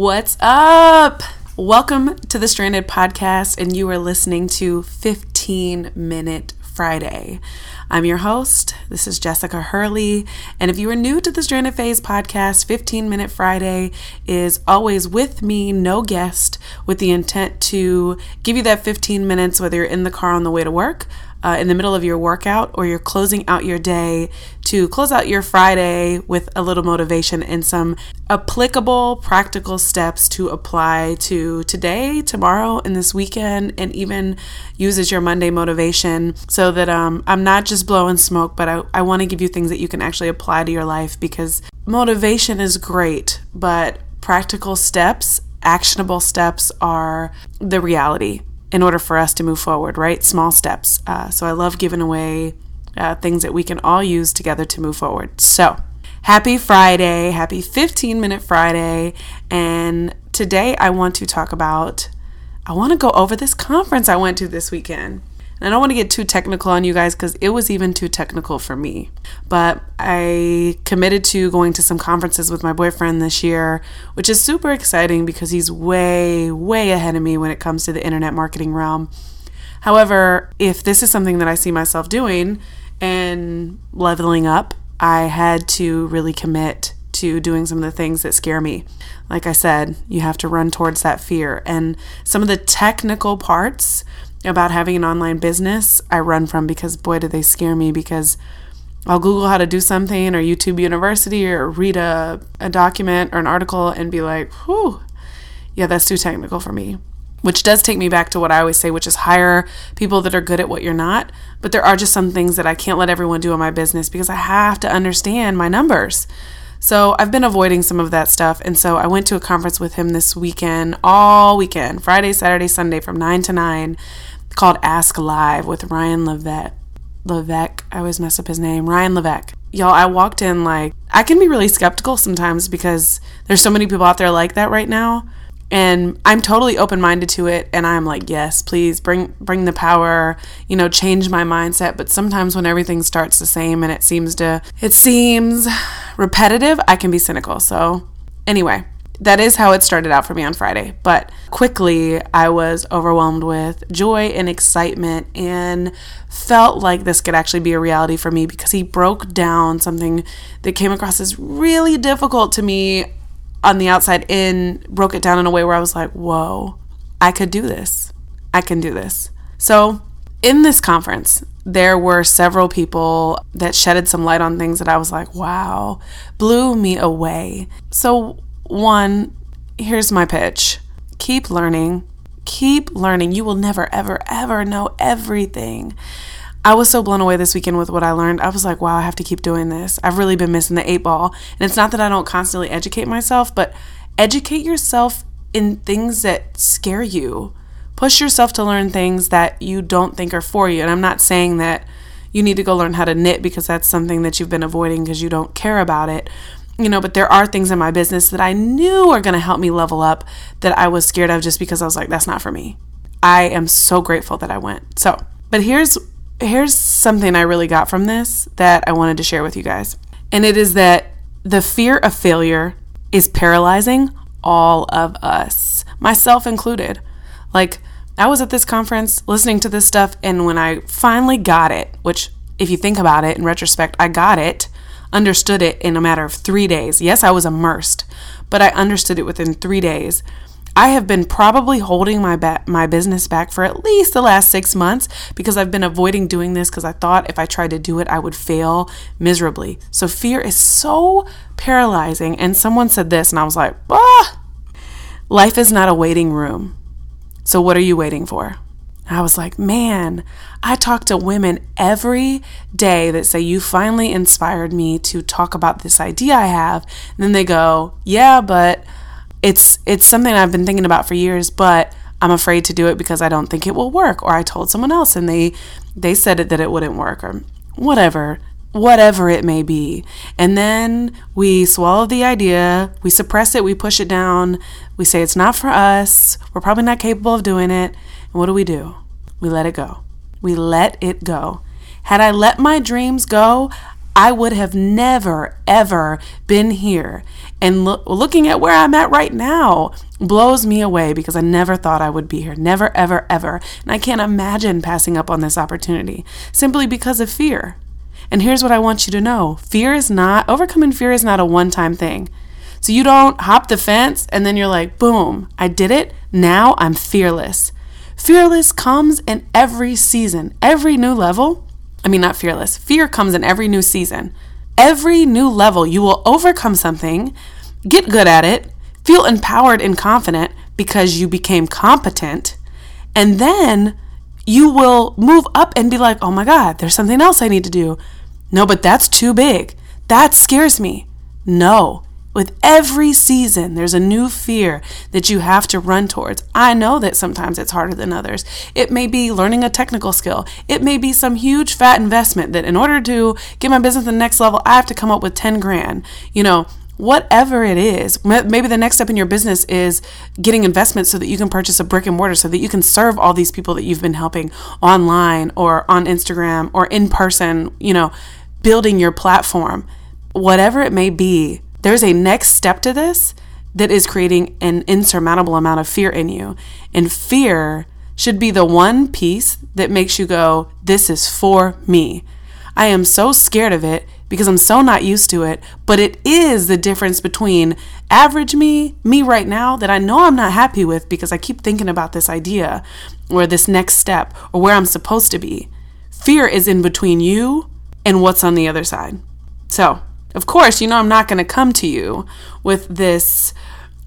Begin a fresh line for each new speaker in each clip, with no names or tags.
What's up? Welcome to the Stranded Podcast, and you are listening to 15 Minute Friday. I'm your host. This is Jessica Hurley. And if you are new to the Stranded Phase podcast, 15 Minute Friday is always with me, no guest, with the intent to give you that 15 minutes, whether you're in the car on the way to work, uh, in the middle of your workout, or you're closing out your day to close out your Friday with a little motivation and some applicable, practical steps to apply to today, tomorrow, and this weekend, and even use as your Monday motivation so that um, I'm not just blowing smoke, but I, I want to give you things that you can actually apply to your life because motivation is great, but practical steps, actionable steps are the reality in order for us to move forward, right? Small steps. Uh, so I love giving away uh, things that we can all use together to move forward. So happy Friday, happy 15 minute Friday. And today I want to talk about, I want to go over this conference I went to this weekend. And I don't want to get too technical on you guys because it was even too technical for me. But I committed to going to some conferences with my boyfriend this year, which is super exciting because he's way, way ahead of me when it comes to the internet marketing realm. However, if this is something that I see myself doing and leveling up, I had to really commit to doing some of the things that scare me. Like I said, you have to run towards that fear. And some of the technical parts about having an online business, I run from because boy, do they scare me because I'll Google how to do something or YouTube University or read a, a document or an article and be like, whew, yeah, that's too technical for me. Which does take me back to what I always say, which is hire people that are good at what you're not. But there are just some things that I can't let everyone do in my business because I have to understand my numbers. So I've been avoiding some of that stuff. And so I went to a conference with him this weekend, all weekend, Friday, Saturday, Sunday from 9 to 9 called Ask Live with Ryan Levesque. Levesque, I always mess up his name. Ryan Levesque. Y'all, I walked in like I can be really skeptical sometimes because there's so many people out there like that right now. And I'm totally open-minded to it and I'm like, yes, please bring bring the power, you know, change my mindset, but sometimes when everything starts the same and it seems to it seems repetitive, I can be cynical. So, anyway, that is how it started out for me on Friday. But quickly, I was overwhelmed with joy and excitement and felt like this could actually be a reality for me because he broke down something that came across as really difficult to me on the outside in, broke it down in a way where I was like, whoa, I could do this. I can do this. So, in this conference, there were several people that shedded some light on things that I was like, wow, blew me away. So, one, here's my pitch keep learning. Keep learning. You will never, ever, ever know everything. I was so blown away this weekend with what I learned. I was like, wow, I have to keep doing this. I've really been missing the eight ball. And it's not that I don't constantly educate myself, but educate yourself in things that scare you. Push yourself to learn things that you don't think are for you. And I'm not saying that you need to go learn how to knit because that's something that you've been avoiding because you don't care about it you know, but there are things in my business that I knew are going to help me level up that I was scared of just because I was like, that's not for me. I am so grateful that I went. So, but here's here's something I really got from this that I wanted to share with you guys. And it is that the fear of failure is paralyzing all of us, myself included. Like I was at this conference listening to this stuff and when I finally got it, which if you think about it in retrospect, I got it understood it in a matter of three days. Yes, I was immersed, but I understood it within three days. I have been probably holding my ba- my business back for at least the last six months because I've been avoiding doing this because I thought if I tried to do it, I would fail miserably. So fear is so paralyzing. And someone said this, and I was like, ah, life is not a waiting room. So what are you waiting for? I was like, man, I talk to women every day that say, You finally inspired me to talk about this idea I have. And then they go, Yeah, but it's it's something I've been thinking about for years, but I'm afraid to do it because I don't think it will work. Or I told someone else and they they said it that it wouldn't work or whatever whatever it may be. And then we swallow the idea, we suppress it, we push it down, we say it's not for us, we're probably not capable of doing it. And what do we do? We let it go. We let it go. Had I let my dreams go, I would have never, ever been here. And lo- looking at where I'm at right now blows me away because I never thought I would be here. Never, ever, ever. And I can't imagine passing up on this opportunity simply because of fear. And here's what I want you to know fear is not, overcoming fear is not a one time thing. So you don't hop the fence and then you're like, boom, I did it. Now I'm fearless. Fearless comes in every season, every new level. I mean, not fearless. Fear comes in every new season. Every new level, you will overcome something, get good at it, feel empowered and confident because you became competent, and then you will move up and be like, oh my God, there's something else I need to do. No, but that's too big. That scares me. No, with every season, there's a new fear that you have to run towards. I know that sometimes it's harder than others. It may be learning a technical skill. It may be some huge fat investment that in order to get my business to the next level, I have to come up with 10 grand. You know, whatever it is. Maybe the next step in your business is getting investments so that you can purchase a brick and mortar so that you can serve all these people that you've been helping online or on Instagram or in person, you know, building your platform. Whatever it may be, there's a next step to this that is creating an insurmountable amount of fear in you. And fear should be the one piece that makes you go, This is for me. I am so scared of it because I'm so not used to it, but it is the difference between average me, me right now, that I know I'm not happy with because I keep thinking about this idea or this next step or where I'm supposed to be. Fear is in between you and what's on the other side. So, of course, you know I'm not going to come to you with this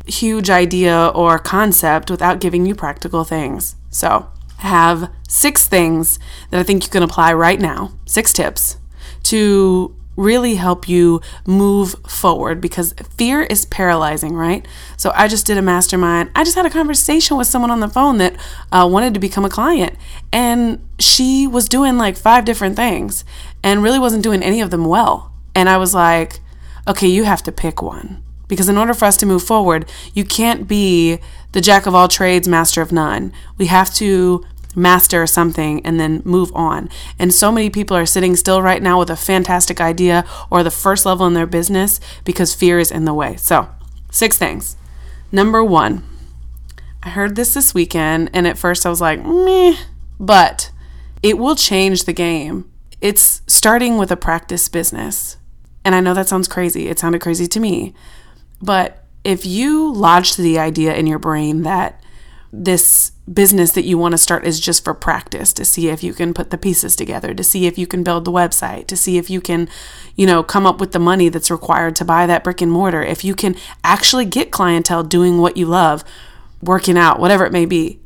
huge idea or concept without giving you practical things. So, I have six things that I think you can apply right now, six tips to really help you move forward because fear is paralyzing, right? So I just did a mastermind. I just had a conversation with someone on the phone that uh, wanted to become a client, and she was doing like five different things and really wasn't doing any of them well. And I was like, okay, you have to pick one. Because in order for us to move forward, you can't be the jack of all trades, master of none. We have to master something and then move on. And so many people are sitting still right now with a fantastic idea or the first level in their business because fear is in the way. So, six things. Number one, I heard this this weekend, and at first I was like, meh, but it will change the game. It's starting with a practice business. And I know that sounds crazy. It sounded crazy to me. But if you lodge the idea in your brain that this business that you want to start is just for practice to see if you can put the pieces together, to see if you can build the website, to see if you can, you know, come up with the money that's required to buy that brick and mortar, if you can actually get clientele doing what you love, working out, whatever it may be.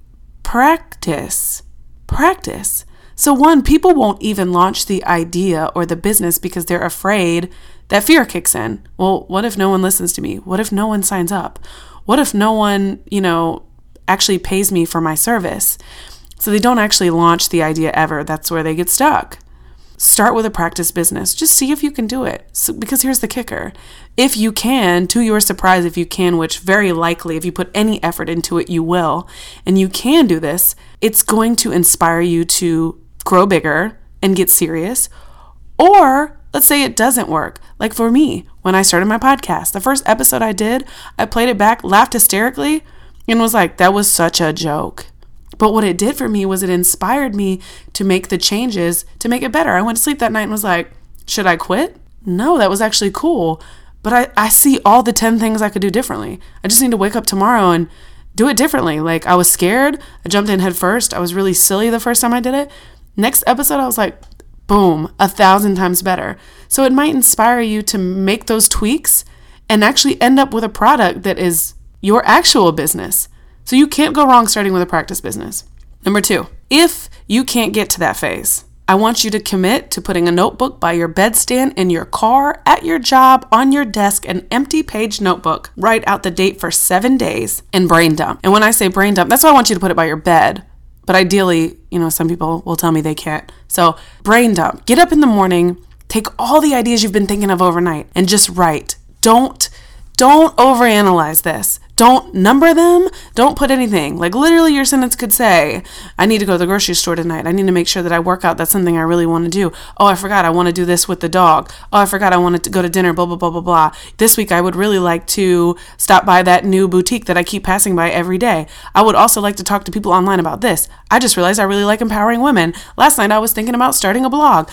Practice. Practice. So, one, people won't even launch the idea or the business because they're afraid that fear kicks in. Well, what if no one listens to me? What if no one signs up? What if no one, you know, actually pays me for my service? So they don't actually launch the idea ever. That's where they get stuck. Start with a practice business. Just see if you can do it. So, because here's the kicker. If you can, to your surprise, if you can, which very likely, if you put any effort into it, you will, and you can do this, it's going to inspire you to grow bigger and get serious. Or let's say it doesn't work. Like for me, when I started my podcast, the first episode I did, I played it back, laughed hysterically, and was like, that was such a joke. But what it did for me was it inspired me to make the changes to make it better. I went to sleep that night and was like, should I quit? No, that was actually cool. But I, I see all the 10 things I could do differently. I just need to wake up tomorrow and do it differently. Like I was scared. I jumped in head first. I was really silly the first time I did it. Next episode, I was like, boom, a thousand times better. So it might inspire you to make those tweaks and actually end up with a product that is your actual business. So you can't go wrong starting with a practice business. Number two, if you can't get to that phase, I want you to commit to putting a notebook by your bedstand in your car, at your job, on your desk, an empty page notebook. Write out the date for seven days and brain dump. And when I say brain dump, that's why I want you to put it by your bed. But ideally, you know, some people will tell me they can't. So, brain dump. Get up in the morning, take all the ideas you've been thinking of overnight and just write. Don't don't overanalyze this. Don't number them. Don't put anything. Like literally, your sentence could say, I need to go to the grocery store tonight. I need to make sure that I work out. That's something I really want to do. Oh, I forgot. I want to do this with the dog. Oh, I forgot. I wanted to go to dinner. Blah, blah, blah, blah, blah. This week, I would really like to stop by that new boutique that I keep passing by every day. I would also like to talk to people online about this. I just realized I really like empowering women. Last night, I was thinking about starting a blog.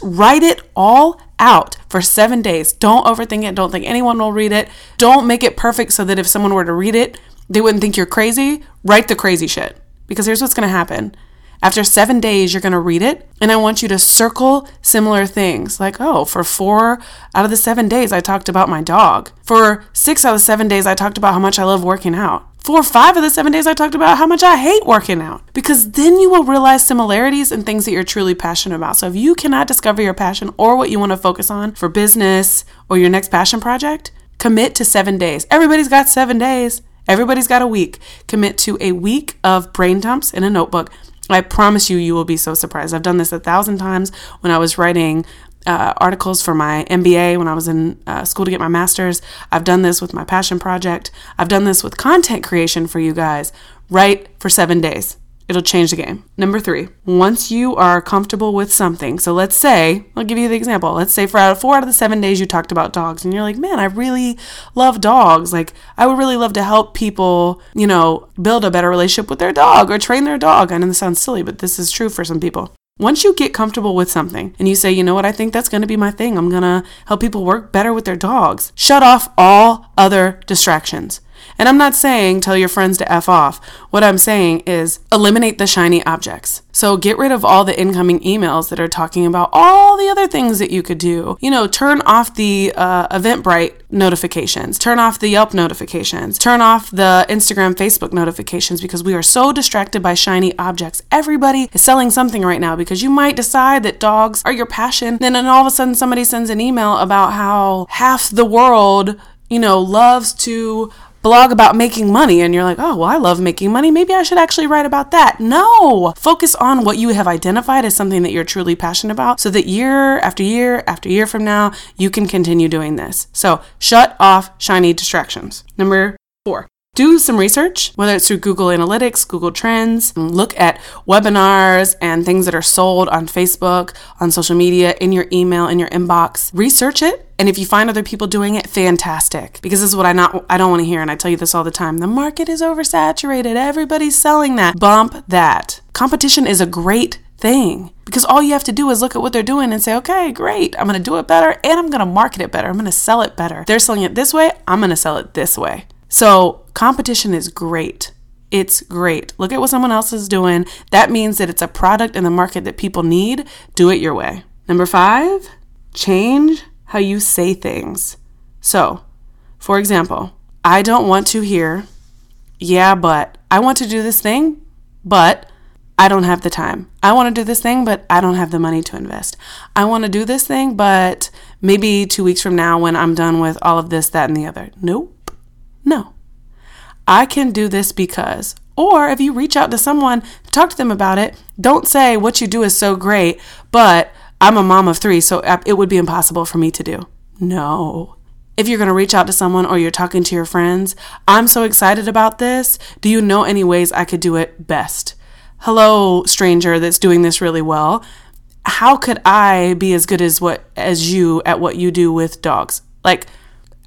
Write it all out for seven days. Don't overthink it. Don't think anyone will read it. Don't make it perfect so that if someone were to read it, they wouldn't think you're crazy. Write the crazy shit. Because here's what's going to happen. After seven days, you're going to read it, and I want you to circle similar things. Like, oh, for four out of the seven days, I talked about my dog. For six out of seven days, I talked about how much I love working out. For five of the seven days, I talked about how much I hate working out. Because then you will realize similarities and things that you're truly passionate about. So if you cannot discover your passion or what you want to focus on for business or your next passion project, commit to seven days. Everybody's got seven days. Everybody's got a week. Commit to a week of brain dumps in a notebook. I promise you, you will be so surprised. I've done this a thousand times when I was writing uh, articles for my MBA when I was in uh, school to get my master's. I've done this with my passion project. I've done this with content creation for you guys. Write for seven days. It'll change the game. Number three, once you are comfortable with something, so let's say, I'll give you the example. Let's say for out of four out of the seven days you talked about dogs, and you're like, man, I really love dogs. Like, I would really love to help people, you know, build a better relationship with their dog or train their dog. I know this sounds silly, but this is true for some people. Once you get comfortable with something and you say, you know what, I think that's going to be my thing, I'm going to help people work better with their dogs, shut off all other distractions. And I'm not saying tell your friends to F off. What I'm saying is eliminate the shiny objects. So get rid of all the incoming emails that are talking about all the other things that you could do. You know, turn off the uh, Eventbrite notifications, turn off the Yelp notifications, turn off the Instagram, Facebook notifications because we are so distracted by shiny objects. Everybody is selling something right now because you might decide that dogs are your passion. Then, all of a sudden, somebody sends an email about how half the world, you know, loves to blog about making money and you're like, oh, well, I love making money. Maybe I should actually write about that. No, focus on what you have identified as something that you're truly passionate about so that year after year after year from now, you can continue doing this. So shut off shiny distractions. Number four, do some research, whether it's through Google Analytics, Google Trends, look at webinars and things that are sold on Facebook, on social media, in your email, in your inbox. Research it. And if you find other people doing it, fantastic. Because this is what I not I don't want to hear and I tell you this all the time. The market is oversaturated. Everybody's selling that. Bump that. Competition is a great thing because all you have to do is look at what they're doing and say, okay, great, I'm going to do it better and I'm going to market it better. I'm going to sell it better. They're selling it this way, I'm going to sell it this way. So, competition is great. It's great. Look at what someone else is doing. That means that it's a product in the market that people need. Do it your way. Number five, change how you say things. So, for example, I don't want to hear, yeah, but I want to do this thing, but I don't have the time. I want to do this thing, but I don't have the money to invest. I want to do this thing, but maybe two weeks from now when I'm done with all of this, that, and the other. Nope. No. I can do this because. Or if you reach out to someone, talk to them about it. Don't say what you do is so great, but I'm a mom of three, so it would be impossible for me to do. No. If you're going to reach out to someone or you're talking to your friends, I'm so excited about this. Do you know any ways I could do it best? Hello, stranger that's doing this really well. How could I be as good as what as you at what you do with dogs? Like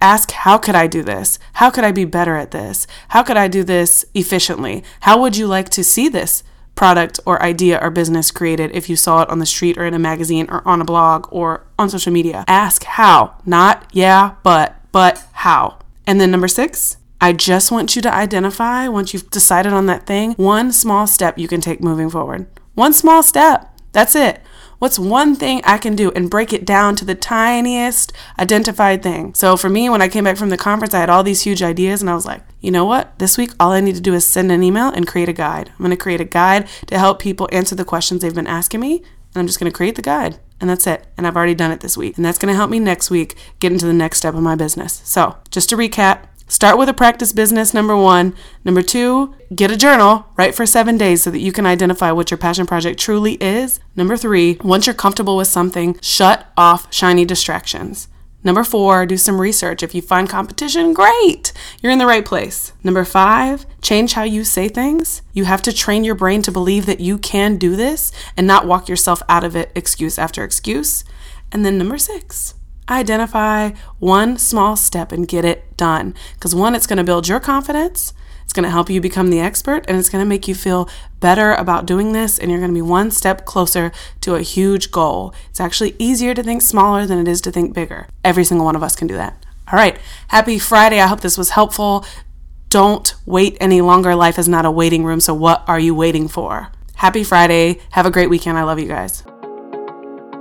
ask how could I do this? How could I be better at this? How could I do this efficiently? How would you like to see this product or idea or business created if you saw it on the street or in a magazine or on a blog or on social media? Ask how, not yeah, but, but how. And then number six, I just want you to identify once you've decided on that thing, one small step you can take moving forward. One small step. That's it. What's one thing I can do and break it down to the tiniest identified thing? So for me, when I came back from the conference, I had all these huge ideas and I was like, you know what? This week, all I need to do is send an email and create a guide. I'm going to create a guide to help people answer the questions they've been asking me. And I'm just going to create the guide. And that's it. And I've already done it this week. And that's going to help me next week get into the next step of my business. So, just to recap, Start with a practice business, number one. Number two, get a journal, write for seven days so that you can identify what your passion project truly is. Number three, once you're comfortable with something, shut off shiny distractions. Number four, do some research. If you find competition, great, you're in the right place. Number five, change how you say things. You have to train your brain to believe that you can do this and not walk yourself out of it excuse after excuse. And then number six, identify one small step and get it done. Because one, it's going to build your confidence, it's going to help you become the expert, and it's going to make you feel better about doing this. And you're going to be one step closer to a huge goal. It's actually easier to think smaller than it is to think bigger. Every single one of us can do that. All right. Happy Friday. I hope this was helpful. Don't wait any longer. Life is not a waiting room. So, what are you waiting for? Happy Friday. Have a great weekend. I love you guys.